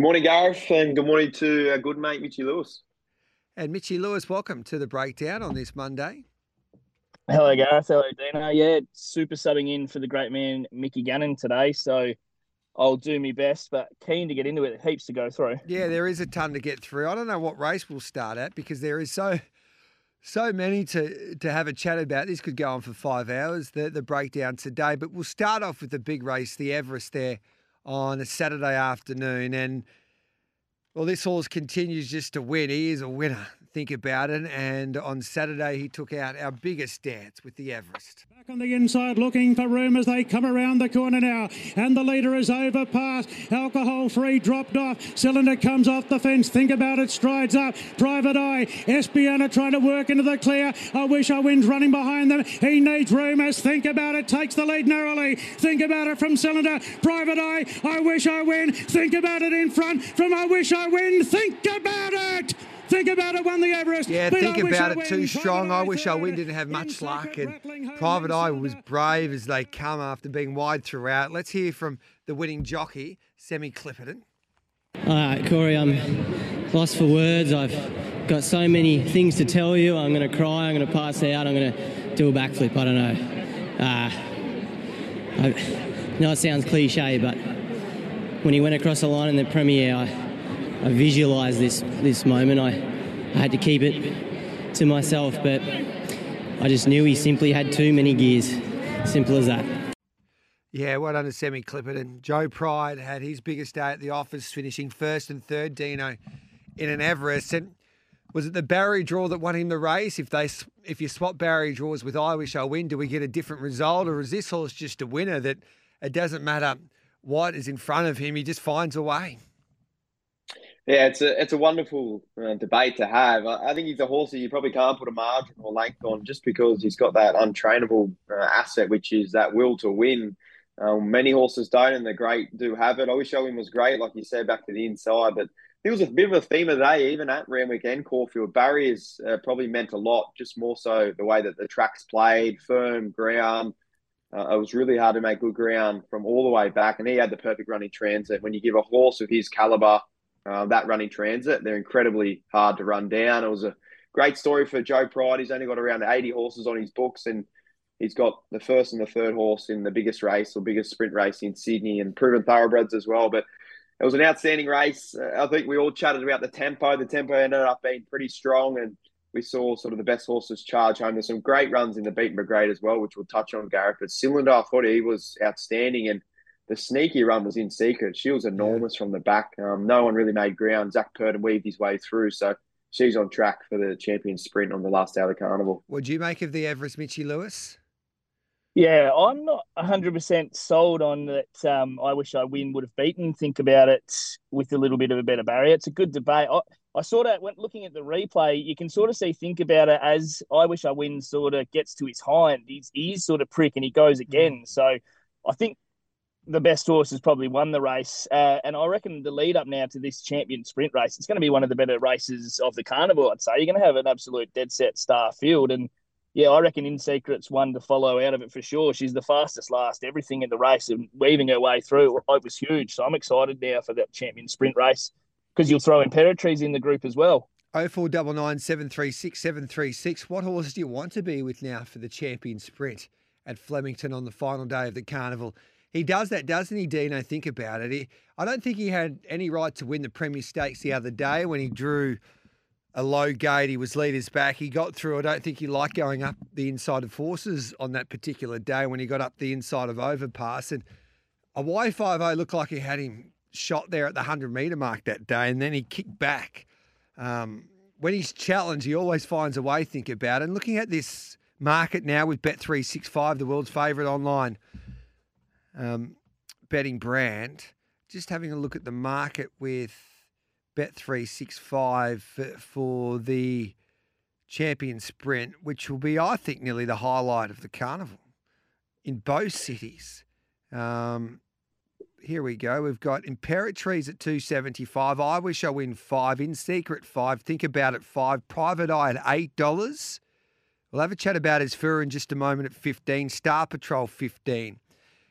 Good morning, Gareth, and good morning to our good mate, Mitchy Lewis. And Mitchy Lewis, welcome to the breakdown on this Monday. Hello, Gareth. Hello, Dino. Yeah, super subbing in for the great man, Mickey Gannon, today. So I'll do my best, but keen to get into it. Heaps to go through. Yeah, there is a ton to get through. I don't know what race we'll start at because there is so so many to to have a chat about. This could go on for five hours, the, the breakdown today. But we'll start off with the big race, the Everest there on a Saturday afternoon. And well, this horse continues just to win. He is a winner think about it. And on Saturday, he took out our biggest dance with the Everest. Back on the inside, looking for room as they come around the corner now. And the leader is overpassed. Alcohol free dropped off. Cylinder comes off the fence. Think about it, strides up. Private Eye. Espiona trying to work into the clear. I wish I wins running behind them. He needs room as Think about it takes the lead narrowly. Think about it from Cylinder. Private Eye. I wish I win. Think about it in front from I wish I win. Think about it. Think about it, won the Everest. Yeah, think about it too strong. I wish I win didn't have much luck. And Private Eye was brave as they come after being wide throughout. Let's hear from the winning jockey, Sammy Clipperton. All right, Corey, I'm lost for words. I've got so many things to tell you. I'm going to cry. I'm going to pass out. I'm going to do a backflip. I don't know. Uh, I know it sounds cliche, but when he went across the line in the premiere, I, I visualised this this moment. I, I had to keep it to myself, but I just knew he simply had too many gears. Simple as that. Yeah, well done to Sammy and Joe Pride had his biggest day at the office, finishing first and third, Dino, in an Everest. And was it the barrier draw that won him the race? If they, if you swap barrier draws with I Wish I Win, do we get a different result? Or is this horse just a winner that it doesn't matter what is in front of him, he just finds a way? Yeah, it's a it's a wonderful uh, debate to have. I, I, think he's a horse that you probably can't put a margin or length on just because he's got that untrainable uh, asset, which is that will to win. Um, many horses don't, and the great do have it. I wish Owen was great, like you said, back to the inside, but it was a bit of a theme of the day, even at Randwick and Caulfield. Barriers uh, probably meant a lot, just more so the way that the tracks played, firm ground. Uh, it was really hard to make good ground from all the way back, and he had the perfect running transit. When you give a horse of his caliber uh, that running transit. They're incredibly hard to run down. It was a great story for Joe Pride. He's only got around 80 horses on his books, and he's got the first and the third horse in the biggest race or biggest sprint race in Sydney and proven thoroughbreds as well. But it was an outstanding race. Uh, I think we all chatted about the tempo. The tempo ended up being pretty strong, and we saw sort of the best horses charge home. There's some great runs in the Beaten Brigade as well, which we'll touch on, Gareth. But Cylinder, I thought he was outstanding, and the sneaky run was in secret. She was enormous yeah. from the back. Um, no one really made ground. Zac Purton weaved his way through. So she's on track for the champion sprint on the last day of the carnival. What do you make of the Everest Mitchy Lewis? Yeah, I'm not 100% sold on that. Um, I wish I win would have beaten. Think about it with a little bit of a better barrier. It's a good debate. I, I sort of went looking at the replay. You can sort of see, think about it as I wish I win sort of gets to his hind. He's, he's sort of prick and he goes again. So I think the best horse has probably won the race. Uh, and I reckon the lead up now to this champion sprint race, it's going to be one of the better races of the carnival, I'd say. You're going to have an absolute dead set star field. And yeah, I reckon In Secret's one to follow out of it for sure. She's the fastest last, everything in the race and weaving her way through. It was huge. So I'm excited now for that champion sprint race because you'll throw Imperatriz in the group as well. 0499 736 736. What horse do you want to be with now for the champion sprint at Flemington on the final day of the carnival? He does that, doesn't he, Dino? Think about it. He, I don't think he had any right to win the Premier Stakes the other day when he drew a low gate. He was leaders back. He got through. I don't think he liked going up the inside of forces on that particular day when he got up the inside of overpass. And a Y50 looked like he had him shot there at the 100 metre mark that day. And then he kicked back. Um, when he's challenged, he always finds a way, think about it. And looking at this market now with Bet365, the world's favourite online um, betting brand. Just having a look at the market with Bet365 for, for the champion sprint, which will be, I think, nearly the highlight of the carnival in both cities. Um, here we go. We've got Imperatriz at 275. I wish I win five. In secret five. Think about it five. Private Eye at eight dollars. We'll have a chat about Asfura in just a moment at 15. Star Patrol 15.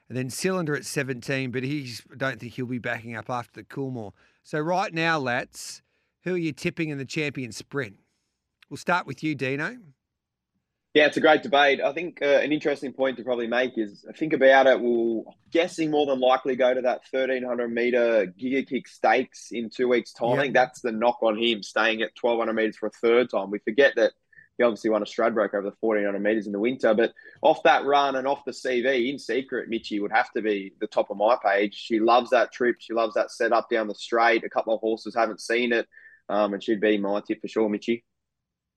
And then Cylinder at 17, but he's I don't think he'll be backing up after the Coolmore So right now, lads, who are you tipping in the champion sprint? We'll start with you, Dino. Yeah, it's a great debate. I think uh, an interesting point to probably make is think about it. We'll guessing more than likely go to that 1300 meter Giga Kick Stakes in two weeks' time. I think that's the knock on him staying at 1200 meters for a third time. We forget that he obviously won a Stradbroke over the 1400 meters in the winter, but off that run and off the CV, in secret, Mitchy would have to be the top of my page. She loves that trip. She loves that setup down the straight. A couple of horses haven't seen it, um, and she'd be my tip for sure, Mitchy.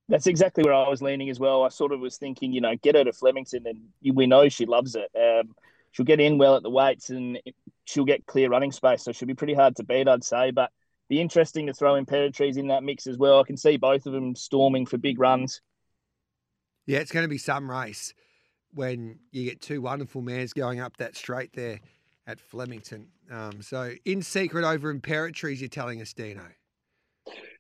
That's exactly where I was leaning as well. I sort of was thinking, you know, get her to Flemington, and we know she loves it. Um, she'll get in well at the weights, and she'll get clear running space, so she'll be pretty hard to beat, I'd say. But be interesting to throw in Imperatriz in that mix as well. I can see both of them storming for big runs. Yeah, it's going to be some race when you get two wonderful mares going up that straight there at Flemington. Um, so in secret over in Imperatriz, you're telling us, Dino.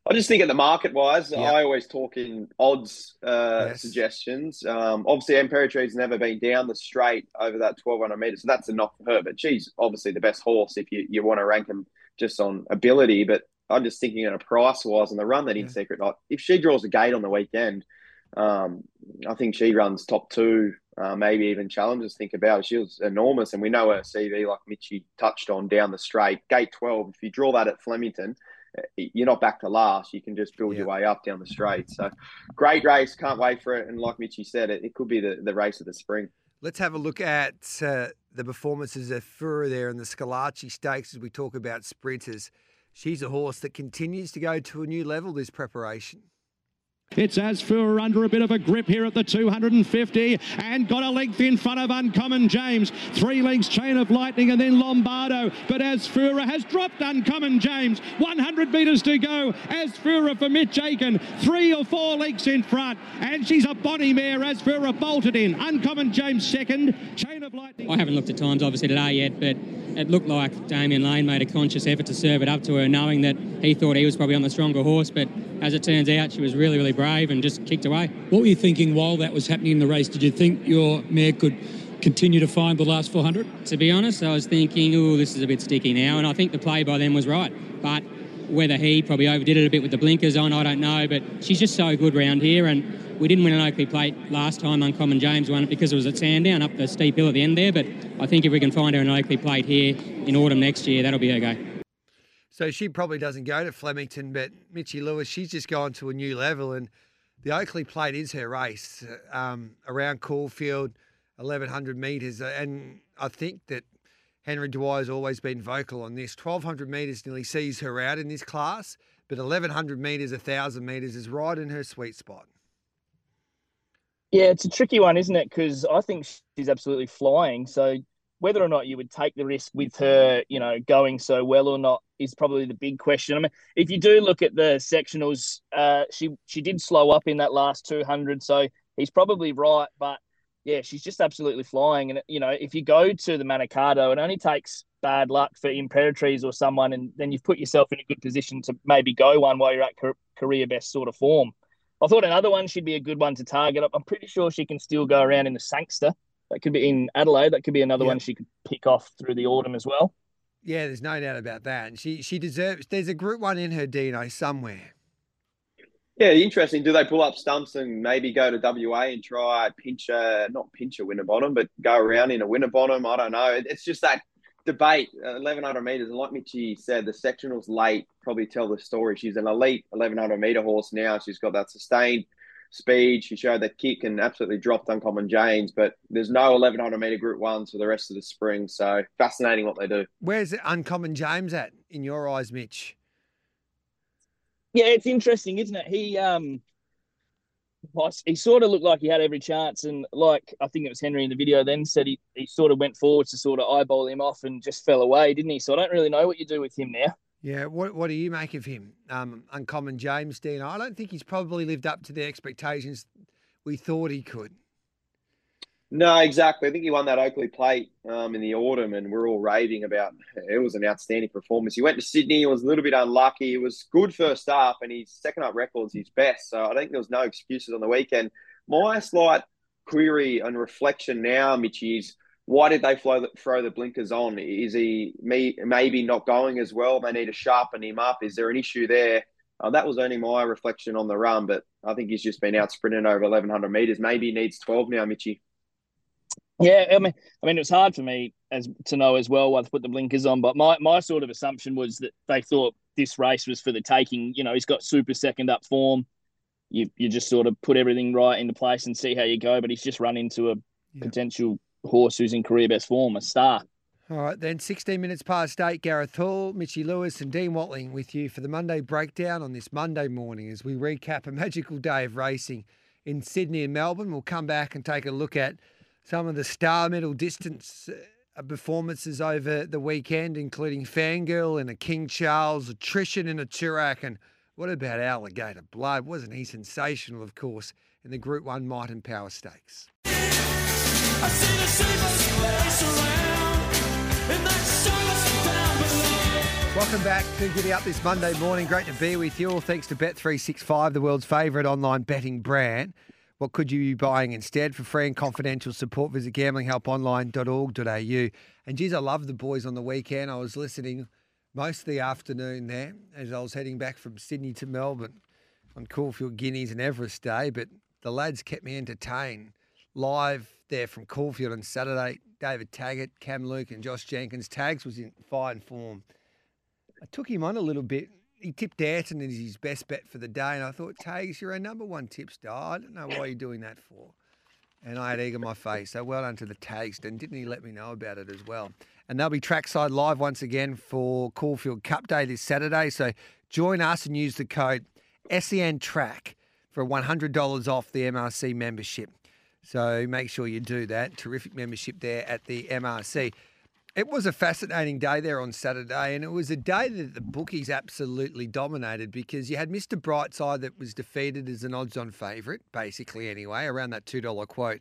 I just think at the market wise, yep. I always talk in odds uh, yes. suggestions. Um, obviously, Imperatriz never been down the straight over that 1200 metres, so that's a knock for her. But she's obviously the best horse if you, you want to rank them just on ability. But I'm just thinking at a price wise on the run that in yeah. secret, like, if she draws a gate on the weekend, um, I think she runs top two, uh, maybe even challenges. Think about it. She was enormous, and we know her CV, like Mitchy touched on, down the straight. Gate 12, if you draw that at Flemington, you're not back to last. You can just build yeah. your way up down the straight. So great race. Can't wait for it. And like Mitchy said, it, it could be the, the race of the spring. Let's have a look at uh, the performances of Fura there in the Schillaci Stakes as we talk about sprinters. She's a horse that continues to go to a new level this preparation. It's Asfura under a bit of a grip here at the 250 and got a length in front of Uncommon James. Three lengths Chain of Lightning and then Lombardo. But Asfura has dropped Uncommon James. 100 metres to go. Asfura for Mitch Aitken. Three or four lengths in front. And she's a bonny mare. Asfura bolted in. Uncommon James second. Chain of Lightning. I haven't looked at times obviously today yet, but it looked like Damian Lane made a conscious effort to serve it up to her, knowing that he thought he was probably on the stronger horse. But as it turns out, she was really, really brave and just kicked away. What were you thinking while that was happening in the race? Did you think your mare could continue to find the last 400? To be honest, I was thinking, oh, this is a bit sticky now. And I think the play by them was right. But whether he probably overdid it a bit with the blinkers on, I don't know. But she's just so good round here. And we didn't win an Oakleigh Plate last time. Uncommon James won it because it was at Sandown up the steep hill at the end there. But I think if we can find her an Oakleigh Plate here in autumn next year, that'll be okay. So she probably doesn't go to Flemington, but Mitchy Lewis, she's just gone to a new level. And the Oakleigh Plate is her race um, around Caulfield, 1100 metres. And I think that Henry Dwyer's always been vocal on this. 1200 metres nearly sees her out in this class, but 1100 metres, 1000 metres is right in her sweet spot. Yeah, it's a tricky one, isn't it? Because I think she's absolutely flying. So whether or not you would take the risk with her, you know, going so well or not is probably the big question. I mean, if you do look at the sectionals, uh, she she did slow up in that last 200, so he's probably right. But yeah, she's just absolutely flying. And you know, if you go to the Manikato, it only takes bad luck for Imperatriz or someone, and then you've put yourself in a good position to maybe go one while you're at career best sort of form. I thought another one should be a good one to target. I'm pretty sure she can still go around in the Sangster. That could be in Adelaide. That could be another yep. one she could pick off through the autumn as well. Yeah, there's no doubt about that. And she she deserves. There's a Group One in her, Dino, somewhere. Yeah, interesting. Do they pull up stumps and maybe go to WA and try pinch a not pinch a Winterbottom, but go around in a Winterbottom? I don't know. It's just that debate, uh, 1100 meters. And like Mitchy said, the sectionals late probably tell the story. She's an elite 1100 meter horse now. She's got that sustained speed. She showed that kick and absolutely dropped Uncommon James. But there's no 1100 meter group ones for the rest of the spring. So fascinating what they do. Where's Uncommon James at in your eyes, Mitch? Yeah, it's interesting, isn't it? He um he sort of looked like he had every chance, and like I think it was Henry in the video then said he, he sort of went forward to sort of eyeball him off and just fell away, didn't he? So I don't really know what you do with him now. Yeah, what what do you make of him, um, Uncommon James Dean? I don't think he's probably lived up to the expectations we thought he could. No, exactly. I think he won that Oakleigh Plate um, in the autumn, and we're all raving about. It was an outstanding performance. He went to Sydney. He was a little bit unlucky. It was good first up, and his second up record's his best. So I think there was no excuses on the weekend. My slight query and reflection now, Mitch, is why did they throw the, throw the blinkers on? Is he me, maybe not going as well? They need to sharpen him up. Is there an issue there? Uh, that was only my reflection on the run, but I think he's just been out sprinting over 1100 meters. Maybe he needs 12 now, Mitchy. Yeah, I mean, I mean, it was hard for me as to know as well why they put the blinkers on, but my, my sort of assumption was that they thought this race was for the taking. You know, he's got super second up form. You you just sort of put everything right into place and see how you go. But he's just run into a yeah. potential horse who's in career best form, a star. All right, then 16 minutes past eight, Gareth Hall, Mitchy Lewis, and Dean Watling with you for the Monday breakdown on this Monday morning as we recap a magical day of racing in Sydney and Melbourne. We'll come back and take a look at some of the star medal distance uh, performances over the weekend, including Fangirl and a King Charles, attrition in a Toorak, and what about Alligator Blood? Wasn't he sensational, of course, in the Group 1 Might and Power Stakes? Welcome back to Giddy Up this Monday morning. Great to be with you all. Thanks to Bet365, the world's favourite online betting brand. What could you be buying instead? For free and confidential support, visit gamblinghelponline.org.au. And geez, I love the boys on the weekend. I was listening most of the afternoon there as I was heading back from Sydney to Melbourne on Caulfield Guineas and Everest Day, but the lads kept me entertained live there from Caulfield on Saturday. David Taggart, Cam Luke, and Josh Jenkins. Tags was in fine form. I took him on a little bit. He tipped Ayrton as his best bet for the day, and I thought, Tags, you're a number one tipster. I don't know why you're doing that for. And I had egg on my face. So well done to the Tags, and didn't he let me know about it as well? And they'll be trackside live once again for Caulfield Cup Day this Saturday. So join us and use the code SEN Track for $100 off the MRC membership. So make sure you do that. Terrific membership there at the MRC. It was a fascinating day there on Saturday, and it was a day that the bookies absolutely dominated because you had Mr. Brightside that was defeated as an odds on favourite, basically, anyway, around that $2 quote.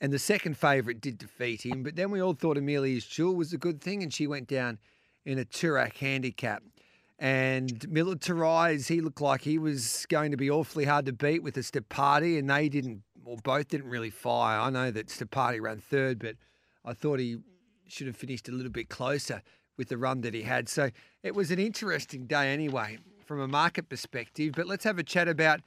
And the second favourite did defeat him, but then we all thought Amelia's Jewel was a good thing, and she went down in a Toorak handicap. And Militarize, he looked like he was going to be awfully hard to beat with a step party, and they didn't or both didn't really fire. I know that Stepati ran third, but I thought he should have finished a little bit closer with the run that he had. So it was an interesting day anyway from a market perspective. But let's have a chat about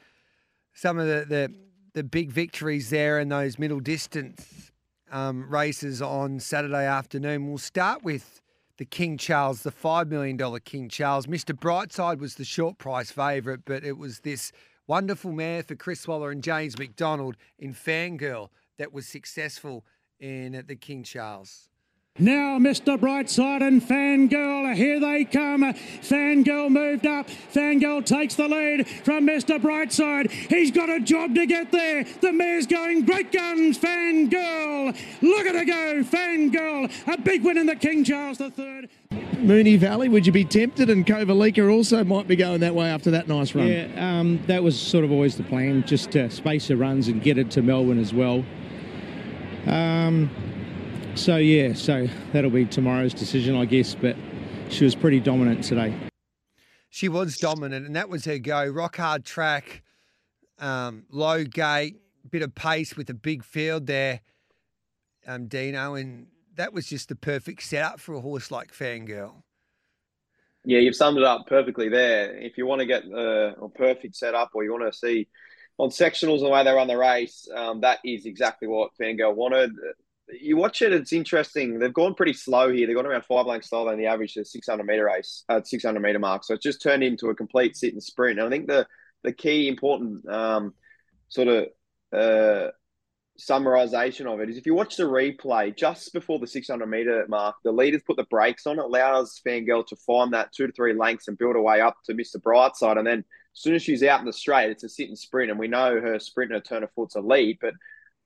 some of the the, the big victories there and those middle distance um, races on Saturday afternoon. We'll start with the King Charles, the $5 million King Charles. Mr. Brightside was the short price favourite, but it was this Wonderful mare for Chris Waller and James McDonald in Fangirl that was successful in the King Charles. Now, Mr. Brightside and Fangirl, here they come. Fangirl moved up. Fangirl takes the lead from Mr. Brightside. He's got a job to get there. The mare's going great guns. Fangirl, look at her go. Fangirl, a big win in the King Charles III. Moonee Valley, would you be tempted? And Kovalica also might be going that way after that nice run. Yeah, um, that was sort of always the plan, just to space the runs and get it to Melbourne as well. Um, so yeah, so that'll be tomorrow's decision, I guess. But she was pretty dominant today. She was dominant, and that was her go. Rock hard track, um, low gate, bit of pace with a big field there, um, Dino, and that was just the perfect setup for a horse like Fangirl. Yeah, you've summed it up perfectly there. If you want to get a perfect setup, or you want to see on sectionals the way they run the race, um, that is exactly what Fangirl wanted. You watch it; it's interesting. They've gone pretty slow here. They've gone around five lengths slower than the average the 600 meter race, uh, 600 meter mark. So it's just turned into a complete sit and sprint. And I think the the key important um, sort of uh, summarization of it is if you watch the replay just before the 600 meter mark, the leaders put the brakes on. It allows Fangirl to find that two to three lengths and build her way up to Mr. Brightside. And then as soon as she's out in the straight, it's a sit and sprint. And we know her sprint and her turn of foot's a lead, but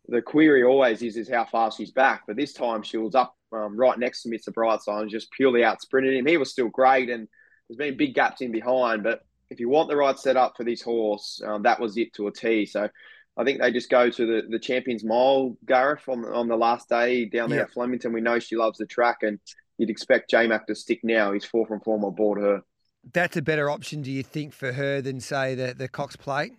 the query always is is how fast she's back. But this time she was up um, right next to Mr. Brightside and just purely out sprinted him. He was still great, and there's been big gaps in behind. But if you want the right setup for this horse, um, that was it to a T. So I think they just go to the, the Champions Mile, Gareth, on, on the last day down there yeah. at Flemington. We know she loves the track, and you'd expect J Mac to stick now. He's four from form aboard her. That's a better option, do you think, for her than, say, the, the Cox Plate?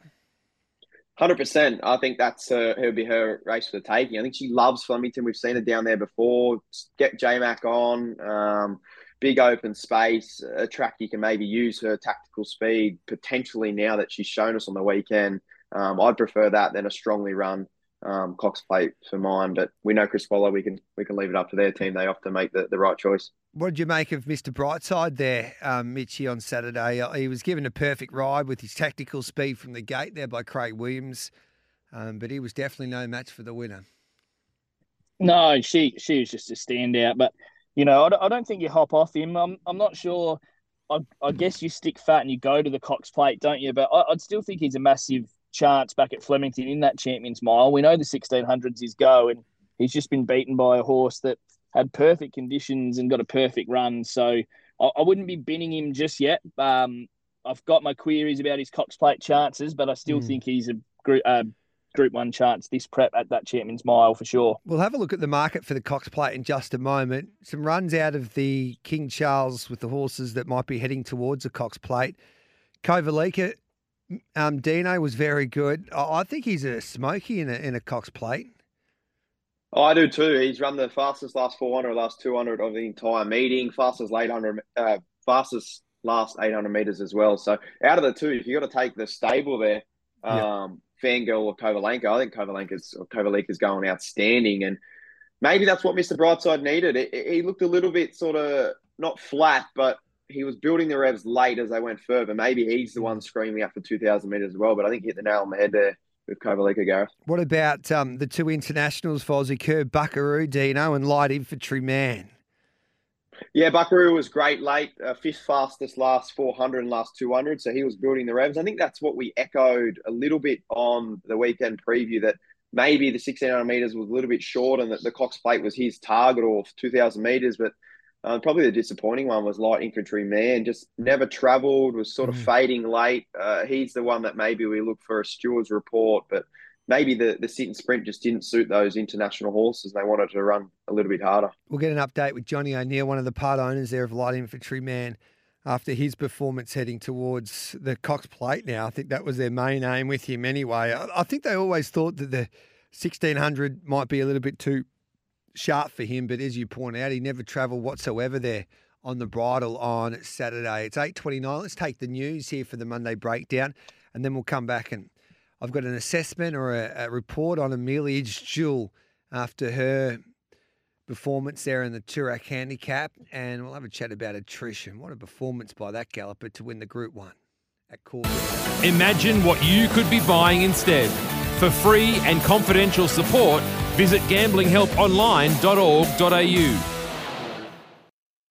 Hundred percent. I think that's uh, her be her race for the taking. I think she loves Flemington. We've seen her down there before. Get J Mac on. Um, big open space, a track you can maybe use her tactical speed potentially now that she's shown us on the weekend. Um, I'd prefer that than a strongly run um, Cox Plate for mine. But we know Chris Waller, we can we can leave it up to their team. They often make the, the right choice. What did you make of Mr. Brightside there, um, Mitchy, on Saturday? Uh, he was given a perfect ride with his tactical speed from the gate there by Craig Williams, um, but he was definitely no match for the winner. No, she she was just a standout. But you know, I, I don't think you hop off him. I'm I'm not sure. I, I guess you stick fat and you go to the Cox Plate, don't you? But I, would still think he's a massive chance back at Flemington in that Champions Mile. We know the 1600s is go, and he's just been beaten by a horse that had perfect conditions and got a perfect run. So I, I wouldn't be binning him just yet. Um, I've got my queries about his Cox Plate chances, but I still mm. think he's a group, uh, Group One chance this prep at that Champions Mile for sure. We'll have a look at the market for the Cox Plate in just a moment. Some runs out of the King Charles with the horses that might be heading towards the Cox Plate. Kovalica um, Dino was very good. I think he's a smoky in a, in a Cox plate. Oh, I do too. He's run the fastest last 400, last 200 of the entire meeting, fastest 800, uh, fastest last 800 meters as well. So out of the two, if you got to take the stable there, um, yeah. Fangirl or Kovalenko, I think Kovalenko's or is going outstanding, and maybe that's what Mr. Brightside needed. He looked a little bit sort of not flat, but he was building the revs late as they went further. Maybe he's the one screaming after 2,000 metres as well, but I think he hit the nail on the head there with Kovalica, Gareth. What about um, the two internationals, Fozzie Kerr, Buckaroo, Dino, and Light Infantry Man? Yeah, Buckaroo was great late, uh, fifth fastest last 400 and last 200. So he was building the revs. I think that's what we echoed a little bit on the weekend preview that maybe the 1600 meters was a little bit short and that the Cox plate was his target or 2000 meters. But uh, probably the disappointing one was light infantry man, just never travelled, was sort of mm. fading late. Uh, he's the one that maybe we look for a steward's report, but maybe the, the sit and sprint just didn't suit those international horses. They wanted to run a little bit harder. We'll get an update with Johnny O'Neill, one of the part owners there of Light Infantry Man, after his performance heading towards the Cox Plate now. I think that was their main aim with him anyway. I, I think they always thought that the 1600 might be a little bit too sharp for him, but as you point out, he never travelled whatsoever there on the bridle on Saturday. It's 8.29. Let's take the news here for the Monday breakdown, and then we'll come back and I've got an assessment or a, a report on Amelia's Jewel after her performance there in the Toorak Handicap, and we'll have a chat about attrition. What a performance by that galloper to win the Group 1 at Caulfield. Imagine what you could be buying instead. For free and confidential support, visit gamblinghelponline.org.au.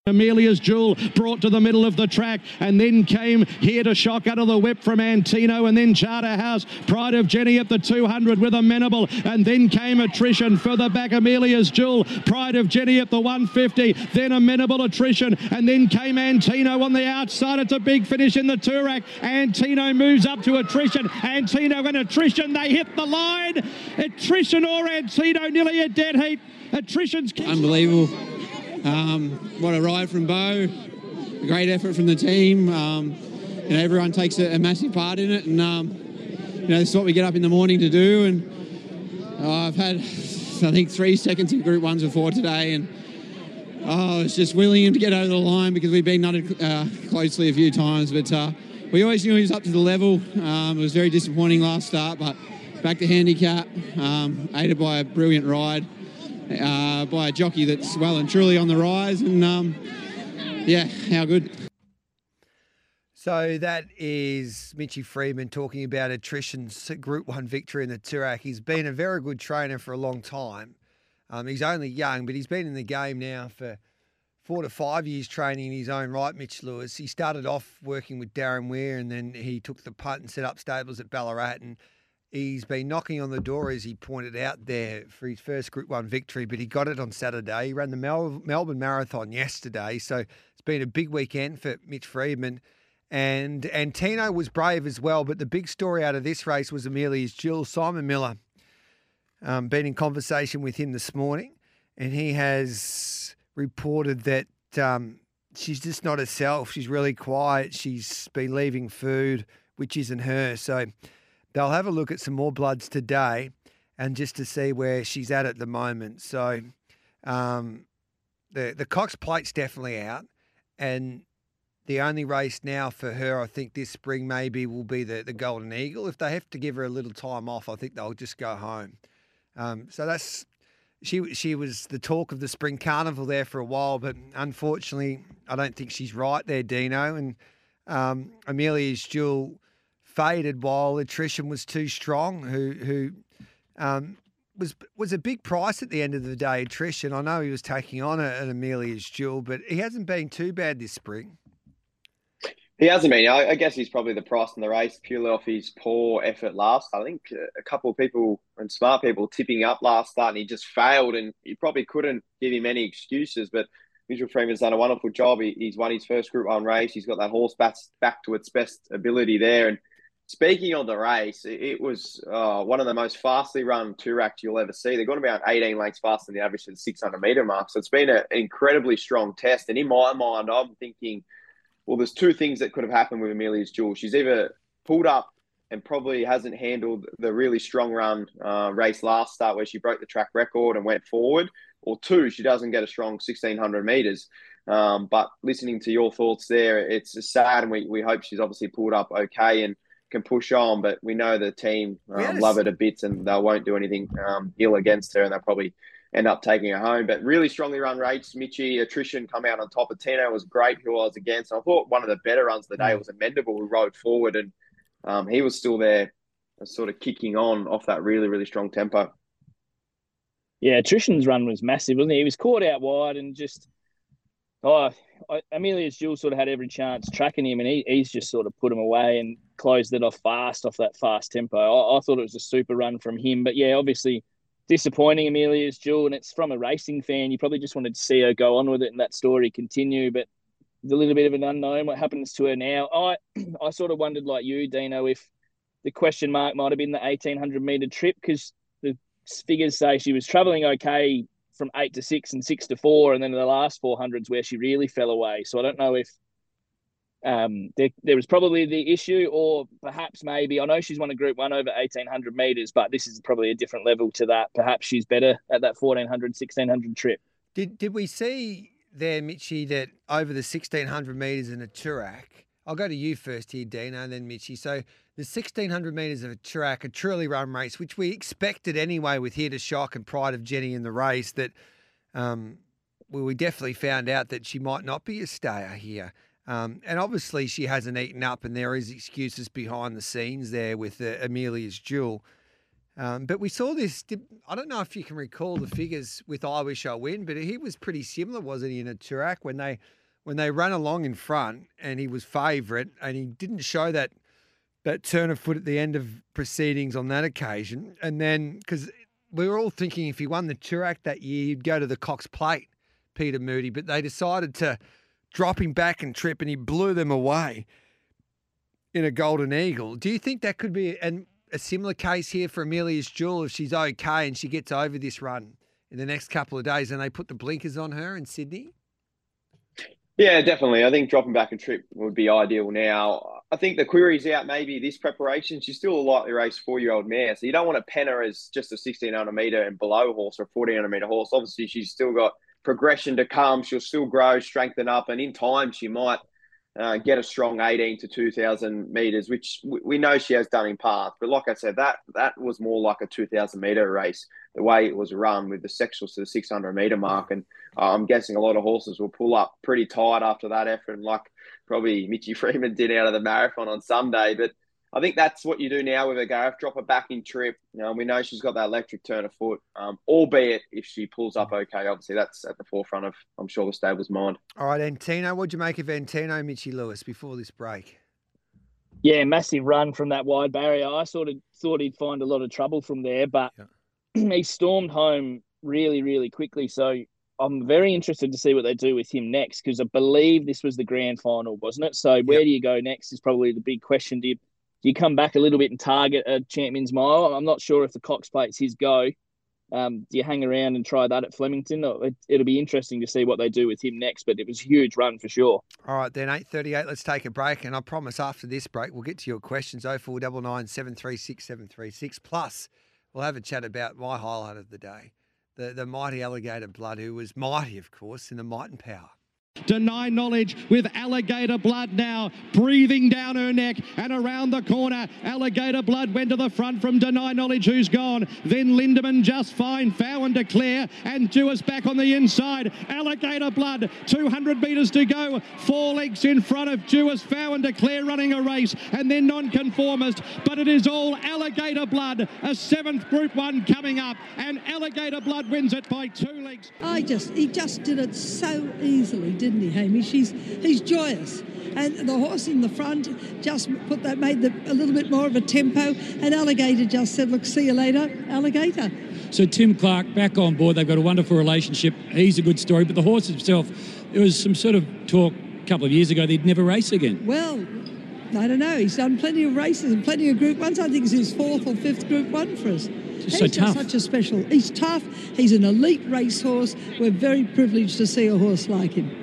Amelia's Jewel brought to the middle of the track and then came here to shock out of the whip from Antino and then Charterhouse. Pride of Jenny at the 200 with Amenable and then came Attrition further back Amelia's Jewel. Pride of Jenny at the 150 then Amenable Attrition and then came Antino on the outside. It's a big finish in the Toorak. Antino moves up to Attrition. Antino and Attrition they hit the line. Attrition or Antino nearly a dead heat. Attrition's unbelievable. Um, what a ride from Bo. A great effort from the team. Um, you know, everyone takes a, a, massive part in it, and um, you know, this is what we get up in the morning to do. And uh, I've had, I think, three seconds in Group Ones before today, and oh, I was just willing him to get over the line because we've been nutted uh, closely a few times, but uh, we always knew he was up to the level. Um, it was very disappointing last start, but back to handicap, um, aided by a brilliant ride uh, by a jockey that's well and truly on the rise. And um, yeah, how good. So that is Mitchy Freedman talking about attrition's Group 1 victory in the Toorak. He's been a very good trainer for a long time. Um, he's only young, but he's been in the game now for four to five years training in his own right, Mitch Lewis. He started off working with Darren Weir and then he took the punt and set up stables at Ballarat and He's been knocking on the door, as he pointed out there, for his first Group 1 victory, but he got it on Saturday. He ran the Mel- Melbourne Marathon yesterday, so it's been a big weekend for Mitch Freedman. And Antino was brave as well, but the big story out of this race was Amelia's Jewel Simon Miller, um, been in conversation with him this morning, and he has reported that um, she's just not herself. She's really quiet. She's been leaving food, which isn't her. So they'll have a look at some more bloods today, and just to see where she's at at the moment. So, um, the the Cox Plate's definitely out, and the only race now for her, I think, this spring maybe will be the, the Golden Eagle. If they have to give her a little time off, I think they'll just go home. Um, so that's she. She was the talk of the spring carnival there for a while, but unfortunately, I don't think she's right there, Dino. And um, Amelia's Jewel faded while attrition was too strong. Who who um, was was a big price at the end of the day. Attrition. I know he was taking on an Amelia's Jewel, but he hasn't been too bad this spring. He hasn't been. I, I guess he's probably the price in the race purely off his poor effort last. I think a couple of people and smart people tipping up last start, and he just failed. And you probably couldn't give him any excuses. But Mitchell Freedman's done a wonderful job. He, he's won his first Group One race. He's got that horse back, back to its best ability there. And speaking of the race, it, it was uh, one of the most fastly run Toorak you'll ever see. To be about 18 lengths faster than the average of the 600 meter mark. So it's been an incredibly strong test. And in my mind, I'm thinking – well, there's two things that could have happened with Amelia's Jewel. She's either pulled up and probably hasn't handled the really strong run uh, race last start where she broke the track record and went forward, or two, she doesn't get a strong 1600 meters. Um, but listening to your thoughts there, it's sad, and we, we hope she's obviously pulled up okay and can push on. But we know the team um, yes. love it a bit, and they won't do anything um, ill against her, and they'll probably end up taking her home. But really strongly run rates. Mitchy attrition come out on top of Tino was great, who I was against. I thought one of the better runs of the day mm. was Amenable, who rode forward, and um, he was still there, sort of kicking on off that really, really strong tempo. Yeah, attrition's run was massive, wasn't he? He was caught out wide and just, oh, I, Amelia's Jewel sort of had every chance tracking him, and he, he's just sort of put him away and closed it off fast off that fast tempo. I, I thought it was a super run from him, but yeah, obviously disappointing Amelia's Jewel, and it's from a racing fan. You probably just wanted to see her go on with it and that story continue, but a little bit of an unknown. What happens to her now? I I sort of wondered, like you, Dino, if the question mark might have been the 1800 meter trip because the figures say she was traveling okay from eight to six and six to four, and then the last 400s where she really fell away. So I don't know if um, there, there was probably the issue, or perhaps maybe I know she's won a Group One over eighteen hundred meters, but this is probably a different level to that. Perhaps she's better at that 1400, 1600 trip. Did did we see there, Mitchy, that over the sixteen hundred meters in a Toorak? I'll go to you first here, Dino, and then Mitchy. So the sixteen hundred meters of a track, a truly run race, which we expected anyway with Here to Shock and Pride of Jenny in the race, that um, well, we definitely found out that she might not be a stayer here. Um, and obviously, she hasn't eaten up, and there is excuses behind the scenes there with uh, Amelia's Jewel. Um, but we saw this. I don't know if you can recall the figures with I Wish I Win, but he was pretty similar, wasn't he, in a Toorak when they when they ran along in front and he was favourite and he didn't show that that turn of foot at the end of proceedings on that occasion. And then because we were all thinking if he won the Toorak that year, he'd go to the Cox Plate, Peter Moody, but they decided to drop him back and trip, and he blew them away in a golden eagle. Do you think that could be an, a similar case here for Amelia's Jewel if she's okay and she gets over this run in the next couple of days and they put the blinkers on her in Sydney? Yeah, definitely. I think dropping back a trip would be ideal now. I think the query's out maybe this preparation. She's still a lightly raced four year old mare. So you don't want to pen her as just a 1600 metre and below horse or a 1400 metre horse. Obviously, she's still got progression to come. She'll still grow, strengthen up, and in time she might uh, get a strong 18 to 2,000 meters, which we know she has done in past. But like I said, that that was more like a 2,000 meter race, the way it was run with the sectionals to the 600 meter mark. And uh, I'm guessing a lot of horses will pull up pretty tight after that effort, and like probably Mitchy Freedman did out of the marathon on Sunday. But I think that's what you do now with a Gareth. Drop her back in trip. You know, we know she's got that electric turn of foot, um, albeit if she pulls up okay, obviously that's at the forefront of, I'm sure, the stable's mind. All right, Antino, what'd you make of Antino Mitchy Lewis before this break? Yeah, massive run from that wide barrier. I sort of thought he'd find a lot of trouble from there, but yeah. he stormed home really, really quickly. So I'm very interested to see what they do with him next because I believe this was the grand final, wasn't it? So where do you go next is probably the big question. Do you you come back a little bit and target a Champions Mile? I'm not sure if the Cox Plate's his go. Um, do you hang around and try that at Flemington? It, it'll be interesting to see what they do with him next, but it was a huge run for sure. All right, then, 8.38, let's take a break. And I promise after this break, we'll get to your questions, 0499 736 736. Plus, we'll have a chat about my highlight of the day, the, the mighty alligator blood, who was mighty, of course, in the might and power. Deny knowledge with alligator blood now breathing down her neck and around the corner. Alligator blood went to the front from Deny knowledge, who's gone. Then Lindemann just fine. Fowen declare and Duais back on the inside. Alligator blood, 200 metres to go. Four legs in front of Duais. Fowen declare running a race and then non-conformist. But it is all alligator blood. A seventh Group One coming up, and alligator blood wins it by two legs. I just he just did it so easily didn't he, Hamish? He's, he's joyous. And the horse in the front just put that, made the, a little bit more of a tempo. And Alligator just said, look, see you later, Alligator. So Tim Clark back on board. They've got a wonderful relationship. He's a good story. But the horse himself, there was some sort of talk a couple of years ago he'd never race again. Well, I don't know. He's done plenty of races and plenty of Group Ones. I think it's his fourth or fifth Group One for us. Just he's so tough. such a special. He's tough. He's an elite racehorse. We're very privileged to see a horse like him.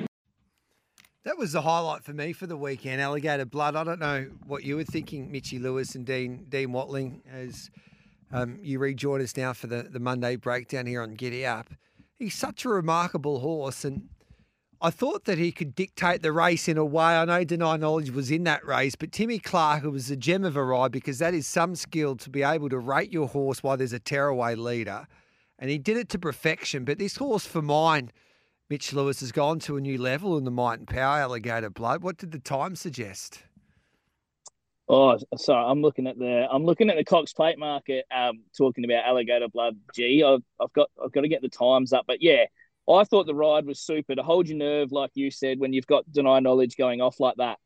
That was the highlight for me for the weekend. Alligator blood. I don't know what you were thinking, Mitchy Lewis and Dean Dean Watling, as um, you rejoin us now for the, the Monday breakdown here on Giddy Up. He's such a remarkable horse, and I thought that he could dictate the race in a way. I know Deny Knowledge was in that race, but Timmy Clark, it was a gem of a ride because that is some skill to be able to rate your horse while there's a tearaway leader, and he did it to perfection. But this horse for mine. Mitch Lewis has gone to a new level in the might and power alligator blood. What did the time suggest? Oh, sorry. I'm looking at the I'm looking at the Cox Plate market. Um, talking about alligator blood. Gee, I've, I've got I've got to get the times up. But yeah, I thought the ride was super to hold your nerve, like you said, when you've got deny knowledge going off like that,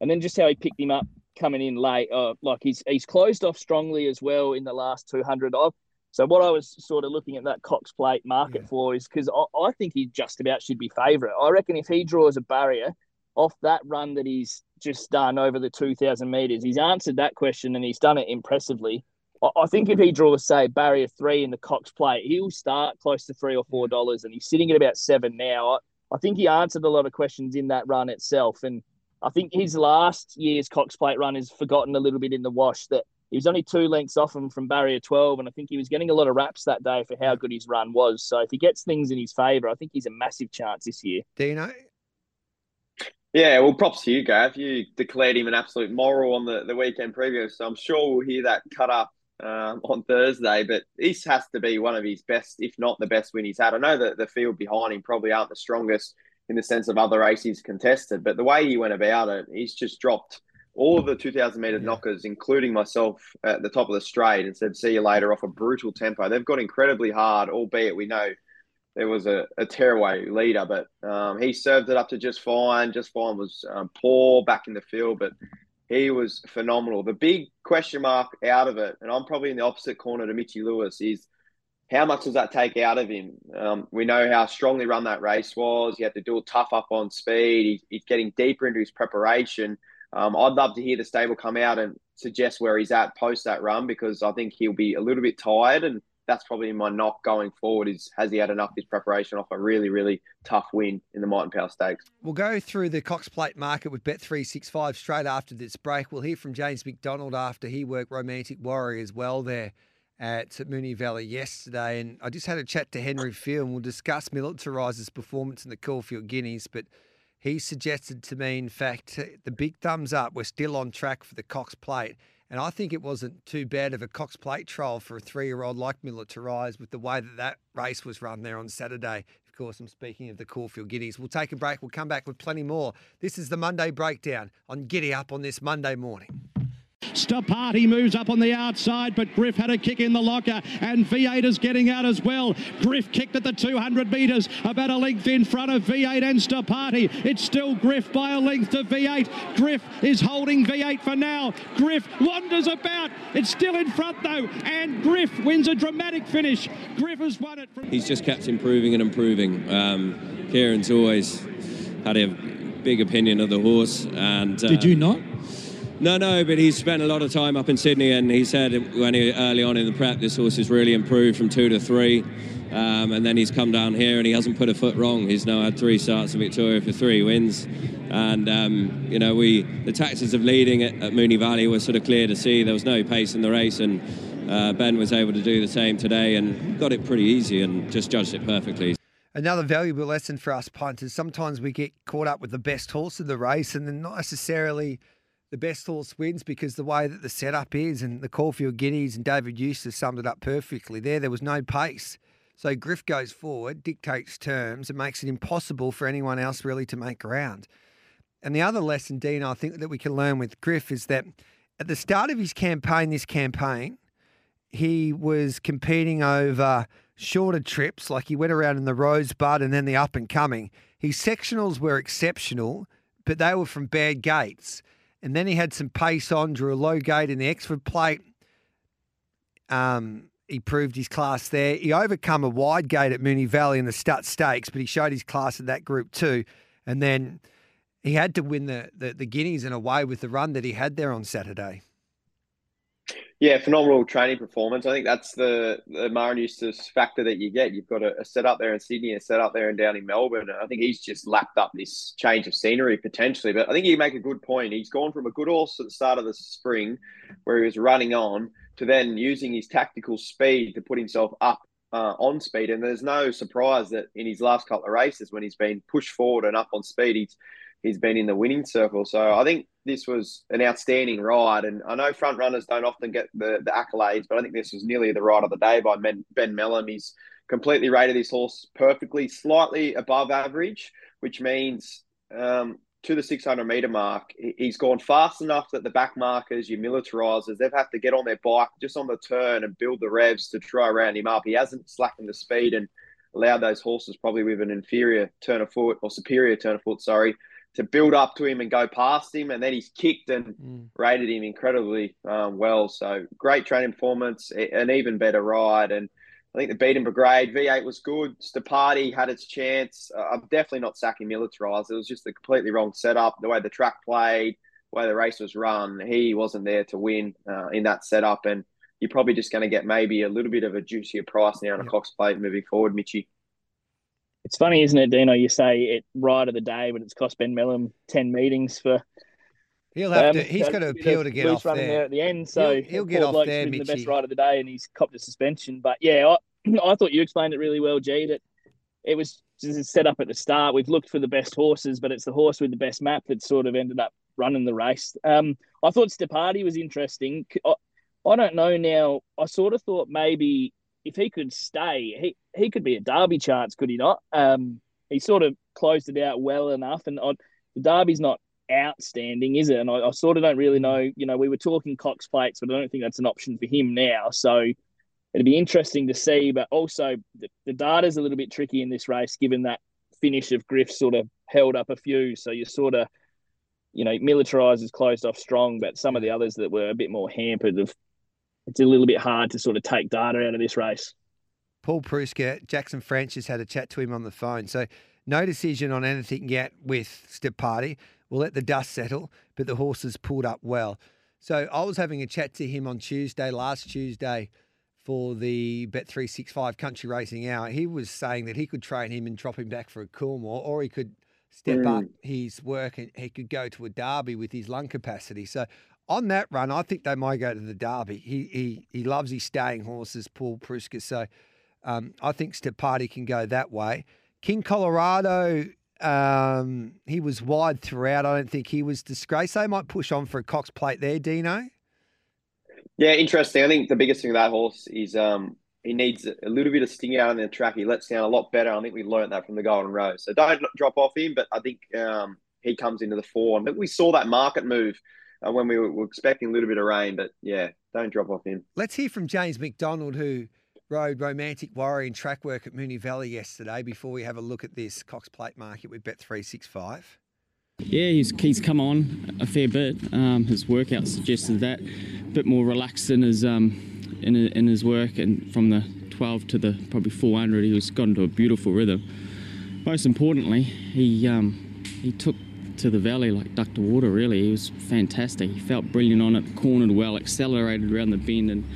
and then just how he picked him up coming in late. Uh, like he's he's closed off strongly as well in the last 200. I've so what I was sort of looking at that Cox Plate market yeah. for is because I, I, think he just about should be favourite. I reckon if he draws a barrier off that run that he's just done over the 2,000 metres, he's answered that question and he's done it impressively. I, I think if he draws, say, barrier three in the Cox Plate, he'll start close to three or four dollars, and he's sitting at about seven now. I, I think he answered a lot of questions in that run itself, and I think his last year's Cox Plate run is forgotten a little bit in the wash that he was only two lengths off him from barrier 12, and I think he was getting a lot of raps that day for how good his run was. So if he gets things in his favour, I think he's a massive chance this year. Do you know? Yeah, well, props to you, Gav. You declared him an absolute moral on the, the weekend previous, so I'm sure we'll hear that cut up um, on Thursday. But this has to be one of his best, if not the best win he's had. I know that the field behind him probably aren't the strongest in the sense of other races contested, but the way he went about it, he's just dropped – all of the 2000 meter yeah. knockers, including myself at the top of the straight, and said, see you later off a brutal tempo. They've got incredibly hard, albeit we know there was a, a tearaway leader, but um, he served it up to just fine. Just fine was um, poor back in the field, but he was phenomenal. The big question mark out of it, and I'm probably in the opposite corner to Mitchy Lewis, is how much does that take out of him? Um, we know how strongly run that race was. He had to do tough up on speed. He, he's getting deeper into his preparation. Um, I'd love to hear the stable come out and suggest where he's at post that run because I think he'll be a little bit tired and that's probably my knock going forward is has he had enough of his preparation off a really, really tough win in the and Power Stakes. We'll go through the Cox Plate market with Bet365 straight after this break. We'll hear from James McDonald after he worked Romantic Warrior as well there at Moonee Valley yesterday. And I just had a chat to Henry Field and we'll discuss Militariser's performance in the Caulfield Guineas, but – he suggested to me, in fact, uh, the big thumbs up. We're still on track for the Cox Plate. And I think it wasn't too bad of a Cox Plate trial for a three year old like Militarise with the way that that race was run there on Saturday. Of course, I'm speaking of the Caulfield Guineas. We'll take a break. We'll come back with plenty more. This is the Monday breakdown on Giddy Up on this Monday morning. Stapati moves up on the outside, but Griff had a kick in the locker, and V8 is getting out as well. Griff kicked at the 200 metres, about a length in front of V8 and Stapati. It's still Griff by a length to V8. Griff is holding V8 for now. Griff wanders about. It's still in front though, and Griff wins a dramatic finish. Griff has won it. From- He's just kept improving and improving. Um, Ciaron's always had a big opinion of the horse, and uh, did you not? No, no, but he's spent a lot of time up in Sydney, and he said when he, early on in the prep, this horse has really improved from two to three. Um, and then he's come down here and he hasn't put a foot wrong. He's now had three starts in Victoria for three wins. And, um, you know, we the taxes of leading it at Moonee Valley were sort of clear to see. There was no pace in the race, and uh, Ben was able to do the same today and got it pretty easy and just judged it perfectly. Another valuable lesson for us punters. Sometimes we get caught up with the best horse in the race, and then not necessarily the best horse wins because the way that the setup is, and the Caulfield Guineas and David Eustace summed it up perfectly. There, there was no pace. So Griff goes forward, dictates terms, and makes it impossible for anyone else really to make ground. And the other lesson, Dean, I think that we can learn with Griff is that at the start of his campaign, this campaign, he was competing over shorter trips, like he went around in the Rosebud and then the up and coming. His sectionals were exceptional, but they were from bad gates. And then he had some pace on, drew a low gate in the Exford plate. Um, he proved his class there. He overcome a wide gate at Moonee Valley in the Stutt Stakes, but he showed his class in that group too. And then he had to win the, the, the Guineas in a way with the run that he had there on Saturday. Yeah, phenomenal training performance. I think that's the the Maher and Eustace factor that you get. You've got a, a set up there in Sydney, a set up there and down in Melbourne. I think he's just lapped up this change of scenery potentially. But I think you make a good point. He's gone from a good horse at the start of the spring, where he was running on, to then using his tactical speed to put himself up uh, on speed. And there's no surprise that in his last couple of races, when he's been pushed forward and up on speed, he's he's been in the winning circle. So I think this was an outstanding ride. And I know front runners don't often get the, the accolades, but I think this was nearly the ride of the day by Ben, ben Melham. He's completely rated this horse perfectly, slightly above average, which means um, to the 600 meter mark, he's gone fast enough that the back markers, your militarizers, they've had to get on their bike just on the turn and build the revs to try round him up. He hasn't slackened the speed and allowed those horses, probably with an inferior turn of foot or superior turn of foot, sorry, to build up to him and go past him. And then he's kicked and mm. rated him incredibly um, well. So great training performance, an even better ride. And I think the beaten Brigade V8 was good. Steparty had its chance. Uh, I'm definitely not sacking Militarize. It was just a completely wrong setup. The way the track played, the way the race was run, he wasn't there to win uh, in that setup. And you're probably just going to get maybe a little bit of a juicier price now on a Cox plate moving forward, Mitchy. It's funny, isn't it, Dino? You say it right of the day, but it's cost Ben Melham 10 meetings for He'll have um, to. He's got to appeal to get off there. there. at the end. So he'll, he'll get off there. The best ride of the day, and he's copped a suspension. But yeah, I, I thought you explained it really well, G. That it was set up at the start. We've looked for the best horses, but it's the horse with the best map that sort of ended up running the race. Um, I thought Steparty was interesting. I, I don't know now. I sort of thought maybe if he could stay, he he could be a Derby chance, could he not? Um, he sort of closed it out well enough, and I, the Derby's not outstanding, is it? And I, I, sort of don't really know. You know, we were talking Cox plates, but I don't think that's an option for him now. So it'd be interesting to see. But also, the, the data's a little bit tricky in this race, given that finish of Griff sort of held up a few. So you sort of, you know, militarized is closed off strong, but some of the others that were a bit more hampered have. It's a little bit hard to sort of take data out of this race. Paul Preusker, Jackson French has had a chat to him on the phone. So no decision on anything yet with Step Party. We'll let the dust settle, but the horses pulled up well. So I was having a chat to him on Tuesday, last Tuesday, for the Bet365 Country Racing Hour. He was saying that he could train him and drop him back for a Coolmore, or he could step mm. up his work and he could go to a Derby with his lung capacity. So on that run, I think they might go to the Derby. He he he loves his staying horses, Paul Preusker. So um, I think Steparty can go that way. King Colorado um, he was wide throughout. I don't think he was disgraced. They might push on for a Cox plate there, Dino. Yeah, interesting. I think the biggest thing of that horse is um, he needs a little bit of sting out on the track. He lets down a lot better. I think we learned that from the Golden Rose. So don't drop off him, but I think um, he comes into the form. We saw that market move uh, when we were, were expecting a little bit of rain, but yeah, don't drop off him. Let's hear from James McDonald, who rode Romantic Warrior in track work at Moonee Valley yesterday before we have a look at this Cox Plate market with Bet365? Yeah, he's, he's come on a fair bit. Um, his workout suggested that. A bit more relaxed in his, um, in, in his work, and from the 12 to the probably 400, he was got into a beautiful rhythm. Most importantly, he, um, he took to the valley like duck to water. Really, he was fantastic. He felt brilliant on it, cornered well, accelerated around the bend, and